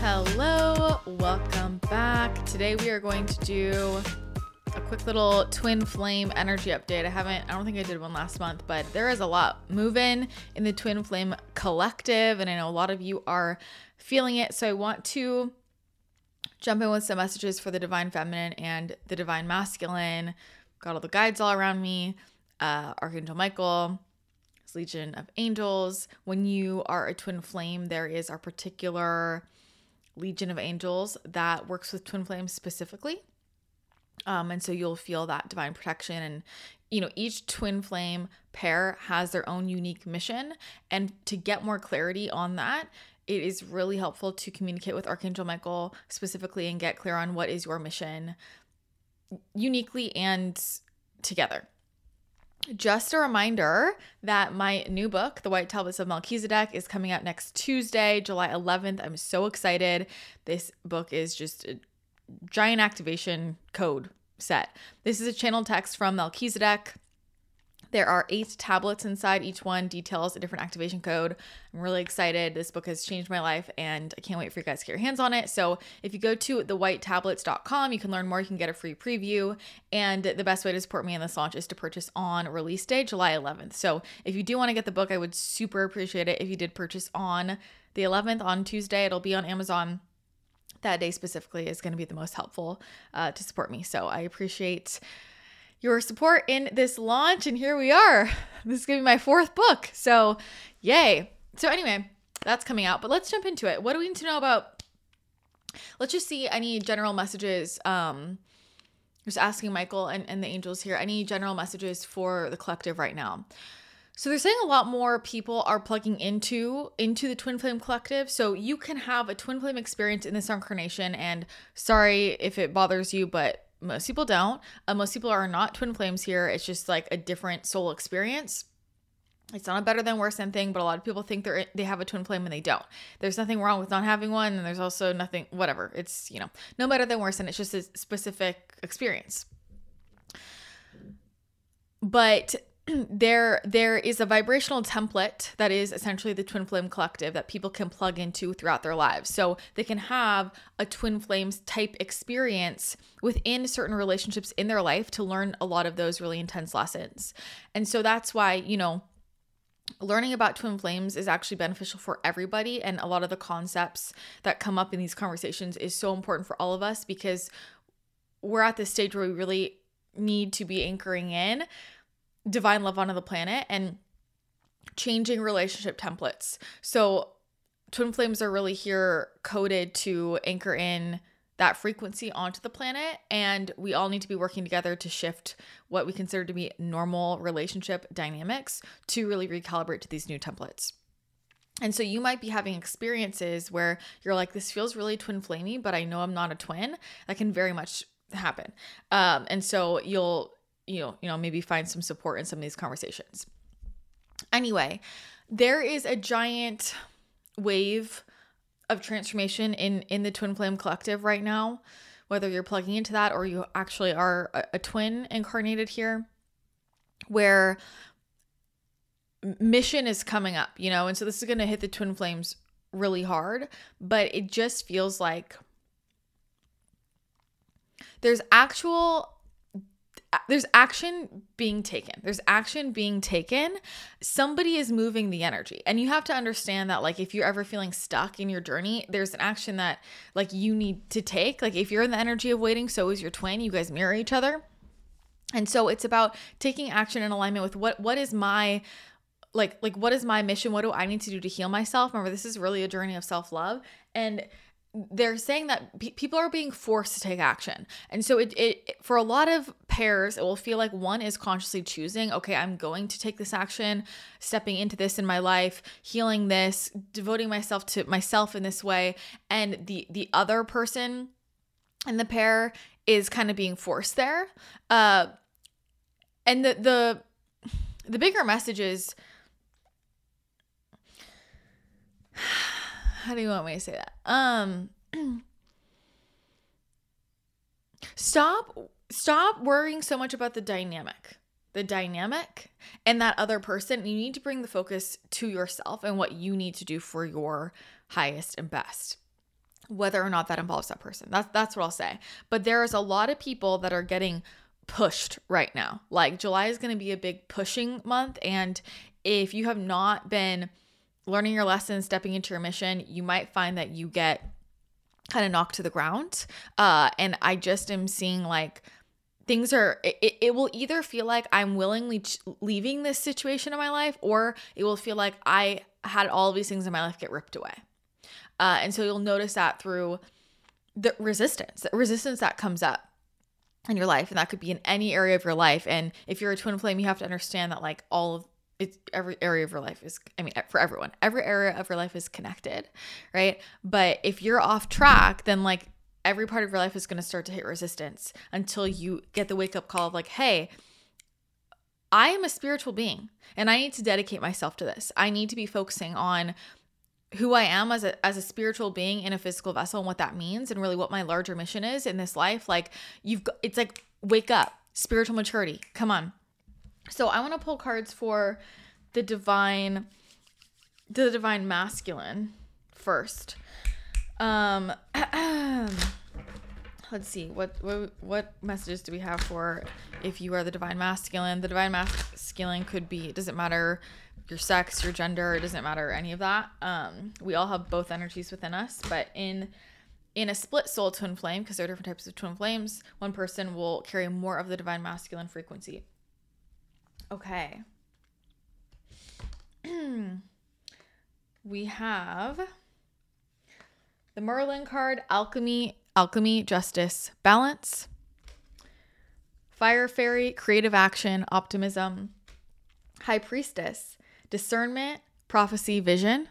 Hello, welcome back. Today we are going to do a quick little twin flame energy update. I haven't, I don't think I did one last month, but there is a lot moving in the twin flame collective, and I know a lot of you are feeling it. So I want to jump in with some messages for the divine feminine and the divine masculine. Got all the guides all around me. Uh, Archangel Michael, Legion of Angels. When you are a twin flame, there is our particular Legion of Angels that works with twin flames specifically. Um, and so you'll feel that divine protection. And, you know, each twin flame pair has their own unique mission. And to get more clarity on that, it is really helpful to communicate with Archangel Michael specifically and get clear on what is your mission uniquely and together. Just a reminder that my new book, The White Tablets of Melchizedek, is coming out next Tuesday, July 11th. I'm so excited. This book is just a giant activation code set. This is a channel text from Melchizedek. There are eight tablets inside. Each one details a different activation code. I'm really excited. This book has changed my life and I can't wait for you guys to get your hands on it. So, if you go to thewhitetablets.com, you can learn more. You can get a free preview. And the best way to support me in this launch is to purchase on release day, July 11th. So, if you do want to get the book, I would super appreciate it if you did purchase on the 11th on Tuesday. It'll be on Amazon that day specifically is going to be the most helpful uh, to support me. So I appreciate your support in this launch. And here we are. This is going to be my fourth book. So, yay. So, anyway, that's coming out. But let's jump into it. What do we need to know about? Let's just see any general messages. Um, just asking Michael and, and the angels here any general messages for the collective right now. So they're saying a lot more people are plugging into into the twin flame collective. So you can have a twin flame experience in this incarnation and sorry if it bothers you, but most people don't. Uh, most people are not twin flames here. It's just like a different soul experience. It's not a better than worse than thing, but a lot of people think they're they have a twin flame and they don't. There's nothing wrong with not having one, and there's also nothing whatever. It's you know no better than worse, and it's just a specific experience. But there there is a vibrational template that is essentially the twin flame collective that people can plug into throughout their lives. So they can have a twin flames type experience within certain relationships in their life to learn a lot of those really intense lessons. And so that's why you know learning about twin flames is actually beneficial for everybody. And a lot of the concepts that come up in these conversations is so important for all of us because we're at this stage where we really need to be anchoring in divine love onto the planet and changing relationship templates. So twin flames are really here coded to anchor in that frequency onto the planet and we all need to be working together to shift what we consider to be normal relationship dynamics to really recalibrate to these new templates. And so you might be having experiences where you're like, this feels really twin flamey, but I know I'm not a twin. That can very much happen. Um, and so you'll you know, you know, maybe find some support in some of these conversations. Anyway, there is a giant wave of transformation in in the twin flame collective right now whether you're plugging into that or you actually are a, a twin incarnated here where mission is coming up you know and so this is going to hit the twin flames really hard but it just feels like there's actual there's action being taken. There's action being taken. Somebody is moving the energy. And you have to understand that like if you're ever feeling stuck in your journey, there's an action that like you need to take. Like if you're in the energy of waiting, so is your twin. You guys mirror each other. And so it's about taking action in alignment with what what is my like like what is my mission? What do I need to do to heal myself? Remember this is really a journey of self-love and they're saying that pe- people are being forced to take action. And so it, it for a lot of pairs, it will feel like one is consciously choosing, okay, I'm going to take this action, stepping into this in my life, healing this, devoting myself to myself in this way, and the the other person in the pair is kind of being forced there. Uh and the the the bigger message is how do you want me to say that? Um stop stop worrying so much about the dynamic. The dynamic and that other person. You need to bring the focus to yourself and what you need to do for your highest and best. whether or not that involves that person. That's that's what I'll say. But there's a lot of people that are getting pushed right now. Like July is going to be a big pushing month and if you have not been learning your lessons, stepping into your mission, you might find that you get kind of knocked to the ground. Uh and I just am seeing like things are it, it will either feel like i'm willingly ch- leaving this situation in my life or it will feel like i had all these things in my life get ripped away uh, and so you'll notice that through the resistance, the resistance that comes up in your life. And that could be in any area of your life. And if you're a twin flame, you have to understand that like all of it's every area of your life is i mean for everyone every area of your life is connected right but if you're off track then like every part of your life is going to start to hit resistance until you get the wake up call of like hey I am a spiritual being and I need to dedicate myself to this. I need to be focusing on who I am as a as a spiritual being in a physical vessel and what that means and really what my larger mission is in this life. Like you've it's like wake up, spiritual maturity. Come on. So I want to pull cards for the divine the divine masculine first. Um let's see what, what what messages do we have for if you are the divine masculine the divine masculine could be it doesn't matter your sex, your gender, it doesn't matter any of that. Um, we all have both energies within us, but in in a split soul twin flame, because there are different types of twin flames, one person will carry more of the divine masculine frequency. Okay. we have the Merlin card, alchemy, alchemy, justice, balance. Fire fairy, creative action, optimism. High priestess, discernment, prophecy, vision.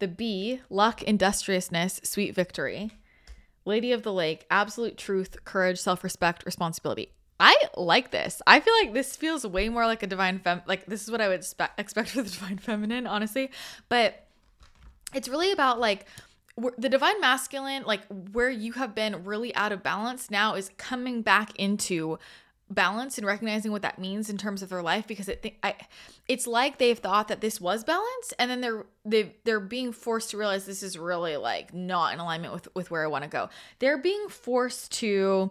The Bee, luck, industriousness, sweet victory. Lady of the Lake, absolute truth, courage, self respect, responsibility. I like this. I feel like this feels way more like a divine fem. Like this is what I would spe- expect for the divine feminine, honestly. But it's really about like the divine masculine, like where you have been really out of balance now, is coming back into balance and recognizing what that means in terms of their life because it th- I, it's like they've thought that this was balance and then they're they they're being forced to realize this is really like not in alignment with with where I want to go. They're being forced to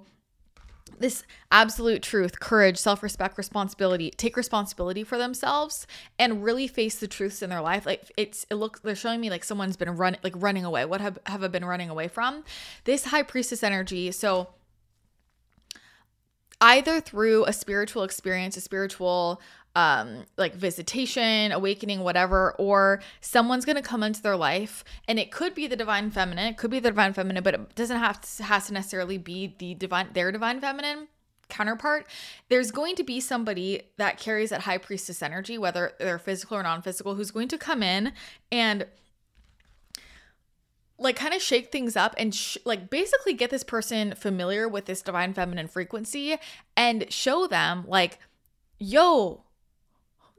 this absolute truth, courage, self-respect, responsibility, take responsibility for themselves and really face the truths in their life. Like it's it looks they're showing me like someone's been running like running away. What have have I been running away from? This high priestess energy. So either through a spiritual experience, a spiritual um like visitation, awakening, whatever, or someone's gonna come into their life and it could be the divine feminine, it could be the divine feminine, but it doesn't have to has to necessarily be the divine their divine feminine counterpart, there's going to be somebody that carries that high priestess energy, whether they're physical or non physical, who's going to come in and like kind of shake things up and sh- like basically get this person familiar with this divine feminine frequency and show them like yo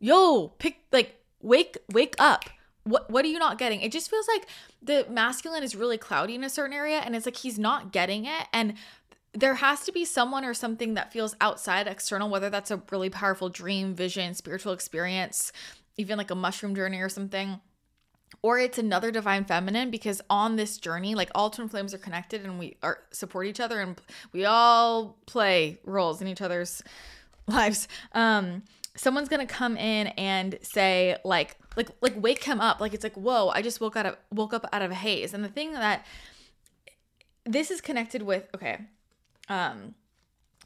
yo pick like wake wake up. What what are you not getting? It just feels like the masculine is really cloudy in a certain area and it's like he's not getting it and there has to be someone or something that feels outside external whether that's a really powerful dream vision spiritual experience even like a mushroom journey or something or it's another divine feminine because on this journey like all twin flames are connected and we are support each other and we all play roles in each other's lives. Um someone's gonna come in and say like like like wake him up like it's like whoa i just woke out of woke up out of a haze and the thing that this is connected with okay um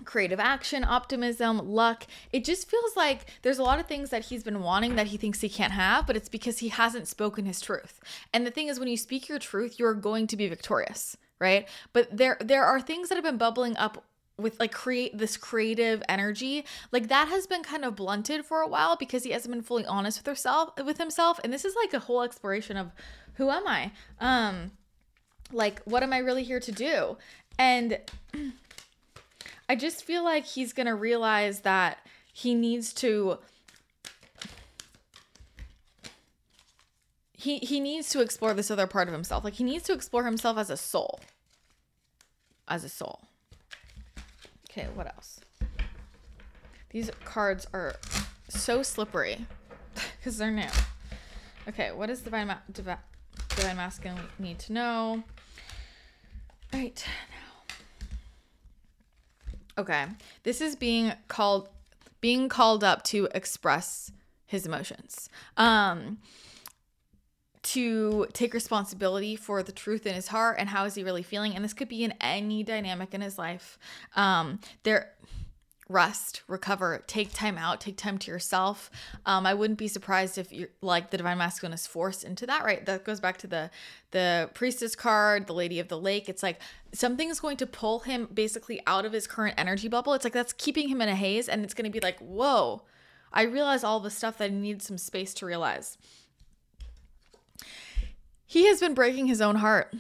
creative action, optimism, luck. It just feels like there's a lot of things that he's been wanting that he thinks he can't have, but it's because he hasn't spoken his truth. And the thing is when you speak your truth, you're going to be victorious, right? But there there are things that have been bubbling up with like create this creative energy like that has been kind of blunted for a while because he hasn't been fully honest with herself with himself and this is like a whole exploration of who am i um like what am i really here to do and I just feel like he's to realize that he needs to he he needs to explore this other part of himself. Like he needs to explore himself as a soul. As a soul. Okay, what else? These cards are so slippery because they're new. Okay, what is divine ma- divi- divine masculine need to know. Right Now. Okay. This is being called being called up to express his emotions. Um to take responsibility for the truth in his heart and how is he really feeling. And this could be in any dynamic in his life. Um there rest recover take time out take time to yourself. Um i wouldn't be surprised if you're like the divine masculine is forced into that right? That goes back to the the priestess card the lady of the lake. It's like something's going to pull him basically out of his current energy bubble. It's like that's keeping him in a haze and it's going to be like whoa i realize all the stuff that i need some space to realize he has been breaking his own heart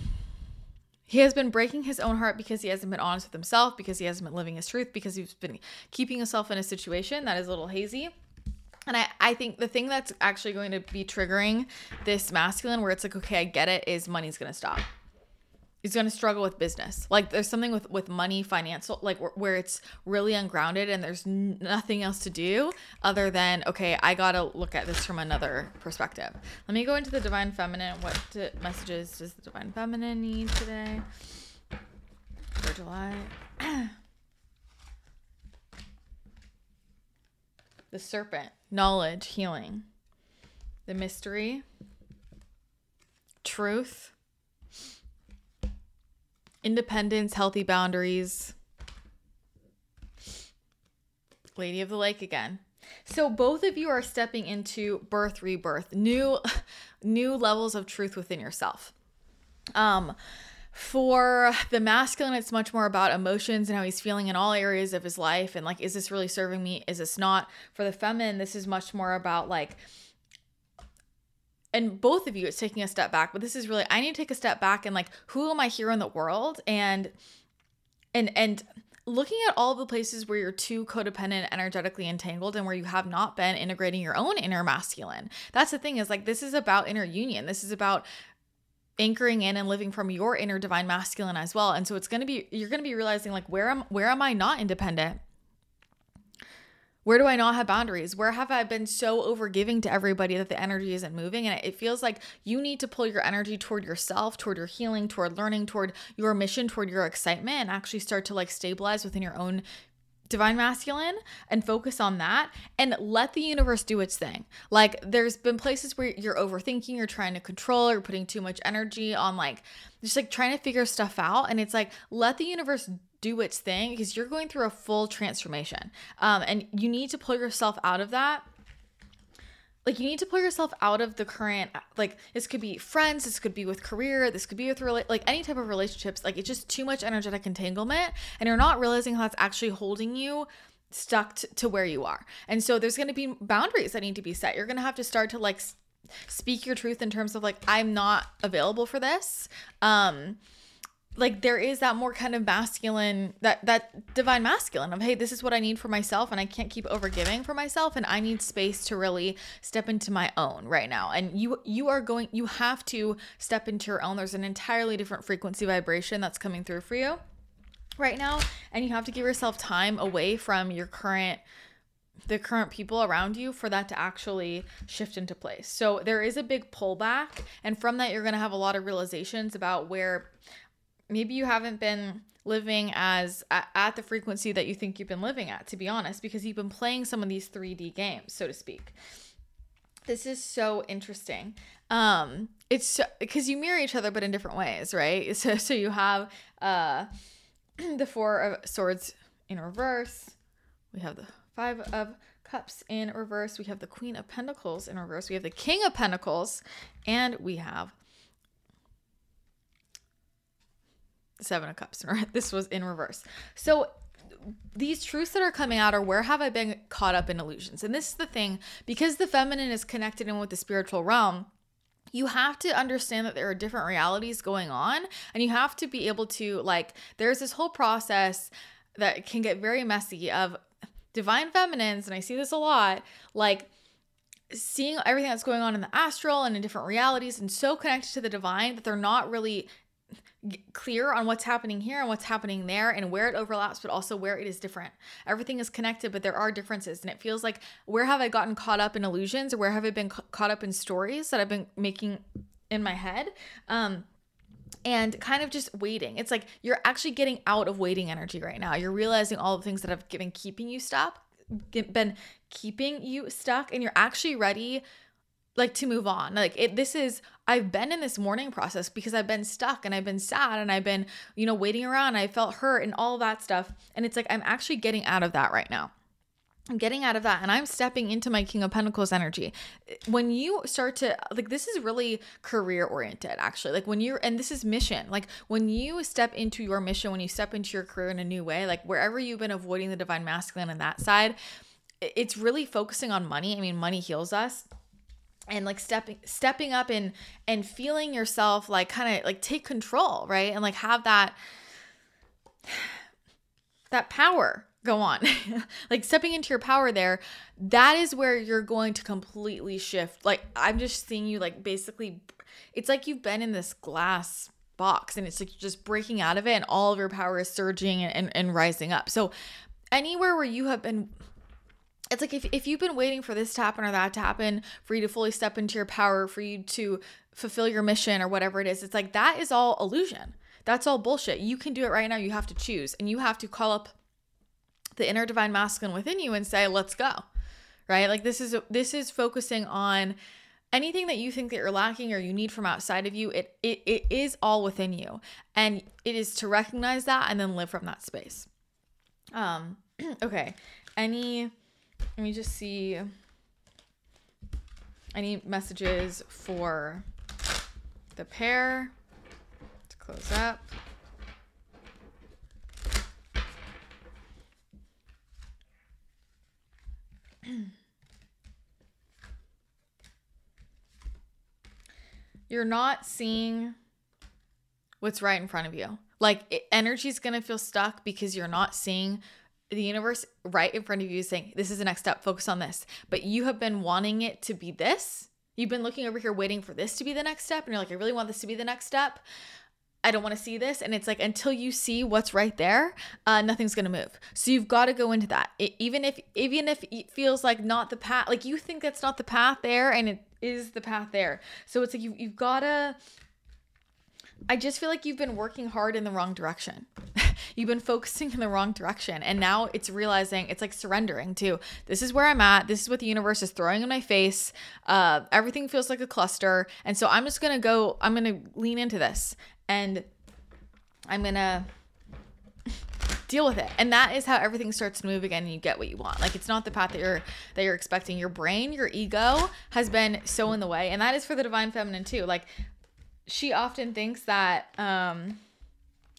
he has been breaking his own heart because he hasn't been honest with himself, because he hasn't been living his truth, because he's been keeping himself in a situation that is a little hazy. And I, I think the thing that's actually going to be triggering this masculine where it's like, okay, I get it, is money's going to stop is going to struggle with business. Like there's something with with money, financial, like where, where it's really ungrounded and there's n- nothing else to do other than okay, I got to look at this from another perspective. Let me go into the divine feminine. What messages does the divine feminine need today for July? the serpent, knowledge, healing. The mystery, truth independence, healthy boundaries. Lady of the Lake again. So both of you are stepping into birth rebirth, new new levels of truth within yourself. Um for the masculine it's much more about emotions and how he's feeling in all areas of his life and like is this really serving me? Is this not? For the feminine this is much more about like and both of you it's taking a step back but this is really i need to take a step back and like who am i here in the world? And and and looking at all the places where you're too codependent energetically entangled and where you have not been integrating your own inner masculine. That's the thing is like this is about inner union. This is about anchoring in and living from your inner divine masculine as well. And so it's going to be you're going to be realizing like where am where am i not independent where do I not have boundaries? Where have I been so overgiving to everybody that the energy isn't moving? And it feels like you need to pull your energy toward yourself, toward your healing, toward learning, toward your mission, toward your excitement, and actually start to like stabilize within your own divine masculine and focus on that and let the universe do its thing. Like there's been places where you're overthinking, you're trying to control, you're putting too much energy on like just like trying to figure stuff out and it's like let the universe do its thing because you're going through a full transformation. Um, and you need to pull yourself out of that. Like you need to pull yourself out of the current like this could be friends, this could be with career, this could be with rela- like any type of relationships. Like it's just too much energetic entanglement and you're not realizing how that's actually holding you stuck t- to where you are. And so there's going to be boundaries that need to be set. You're going to have to start to like speak your truth in terms of like I'm not available for this. Um like there is that more kind of masculine that that divine masculine of hey this is what i need for myself and i can't keep overgiving for myself and i need space to really step into my own right now. And you you are going you have to step into your own. There's an entirely different frequency vibration that's coming through for you right now. And you have to give yourself time away from your current the current people around you for that to actually shift into place. So there is a big pullback. And from that you're going to have a lot of realizations about where maybe you haven't been living as at the frequency that you think you've been living at to be honest because you've been playing some of these 3D games so to speak. This is so interesting. Um it's so, because you mirror each other but in different ways, right? So so you have uh the 4 of swords in reverse. We have the 5 of cups in reverse. We have the queen of pentacles in reverse. We have the king of pentacles and we have Seven of Cups. This was in reverse. So these truths that are coming out are where have I been caught up in illusions? And this is the thing because the feminine is connected in with the spiritual realm. You have to understand that there are different realities going on, and you have to be able to, like, there's this whole process that can get very messy of divine feminines, and I see this a lot, like, seeing everything that's going on in the astral and in different realities and so connected to the divine that they're not really clear on what's happening here and what's happening there and where it overlaps but also where it is different everything is connected but there are differences and it feels like where have i gotten caught up in illusions or where have i been ca- caught up in stories that i've been making in my head. Um, and kind of just waiting. It's like you're actually getting out of waiting energy right now. You're realizing all the things that have been keeping you stuck, been keeping you stuck, and you're actually ready like to move on. Like it this is I've been in this mourning process because I've been stuck and I've been sad and I've been, you know, waiting around. I felt hurt and all that stuff. And it's like I'm actually getting out of that right now. I'm getting out of that and I'm stepping into my King of Pentacles energy. When you start to like this is really career oriented actually. Like when you're and this is mission. Like when you step into your mission, when you step into your career in a new way, like wherever you've been avoiding the divine masculine and that side, it's really focusing on money. I mean, money heals us and like stepping stepping up and and feeling yourself like kind of like take control, right? And like have that that power go on. like stepping into your power there, that is where you're going to completely shift. Like I'm just seeing you like basically it's like you've been in this glass box and it's like you're just breaking out of it and all of your power is surging and, and, and rising up. So anywhere where you have been it's like if, if you've been waiting for this to happen or that to happen for you to fully step into your power for you to fulfill your mission or whatever it is it's like that is all illusion. That's all bullshit. You can do it right now. You have to choose. And you have to call up the inner divine masculine within you and say let's go. Right? Like this is this is focusing on anything that you think that you're lacking or you need from outside of you. It it, it is all within you. And it is to recognize that and then live from that space. Um okay. Any let me just see any messages for the pair to close up. You're not seeing what's right in front of you. Like energy is going to feel stuck because you're not seeing the universe right in front of you saying, This is the next step, focus on this. But you have been wanting it to be this. You've been looking over here waiting for this to be the next step. And you're like, I really want this to be the next step. I don't want to see this. And it's like, until you see what's right there, uh, nothing's going to move. So you've got to go into that. It, even if, even if it feels like not the path, like you think that's not the path there and it is the path there. So it's like, you, you've got to, I just feel like you've been working hard in the wrong direction. you've been focusing in the wrong direction. And now it's realizing it's like surrendering to this is where I'm at. This is what the universe is throwing in my face. Uh, everything feels like a cluster. And so I'm just going to go, I'm going to lean into this and I'm going to deal with it and that is how everything starts to move again and you get what you want like it's not the path that you're that you're expecting your brain your ego has been so in the way and that is for the divine feminine too like she often thinks that um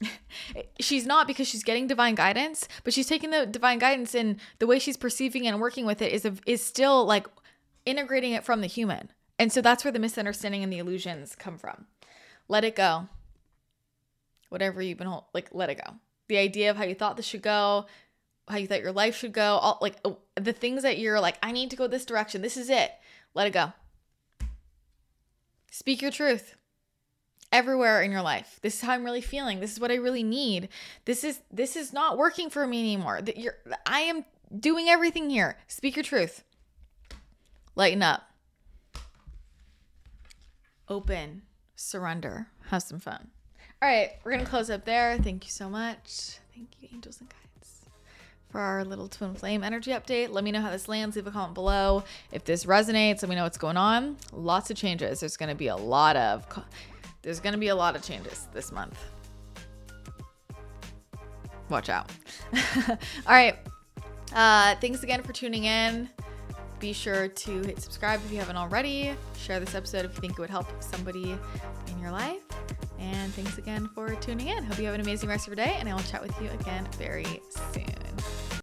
she's not because she's getting divine guidance, but she's taking the divine guidance and the way she's perceiving and working with it is a, is still like integrating it from the human. And so that's where the misunderstanding and the illusions come from. Let it go. Whatever you've been hold, like let it go. The idea of how you thought this should go, how you thought your life should go, all like oh, the things that you're like I need to go this direction. This is it. Let it go. Speak your truth everywhere in your life. This is how I'm really feeling. This is what I really need. This is this is not working for me anymore. That you're I am doing everything here. Speak your truth. Lighten up. Open. Surrender. Have some fun. All right, we're going to close up there. Thank you so much. Thank you, angels and guides, for our little twin flame energy update. Let me know how this lands. Leave a comment below. If this resonates, let me know what's going on. Lots of changes. There's going to be a lot of there's going to be a lot of changes this month. Watch out. All right. Uh, thanks again for tuning in. Be sure to hit subscribe if you haven't already. Share this episode if you think it would help somebody in your life. And thanks again for tuning in. Hope you have an amazing rest of your day, and I will chat with you again very soon.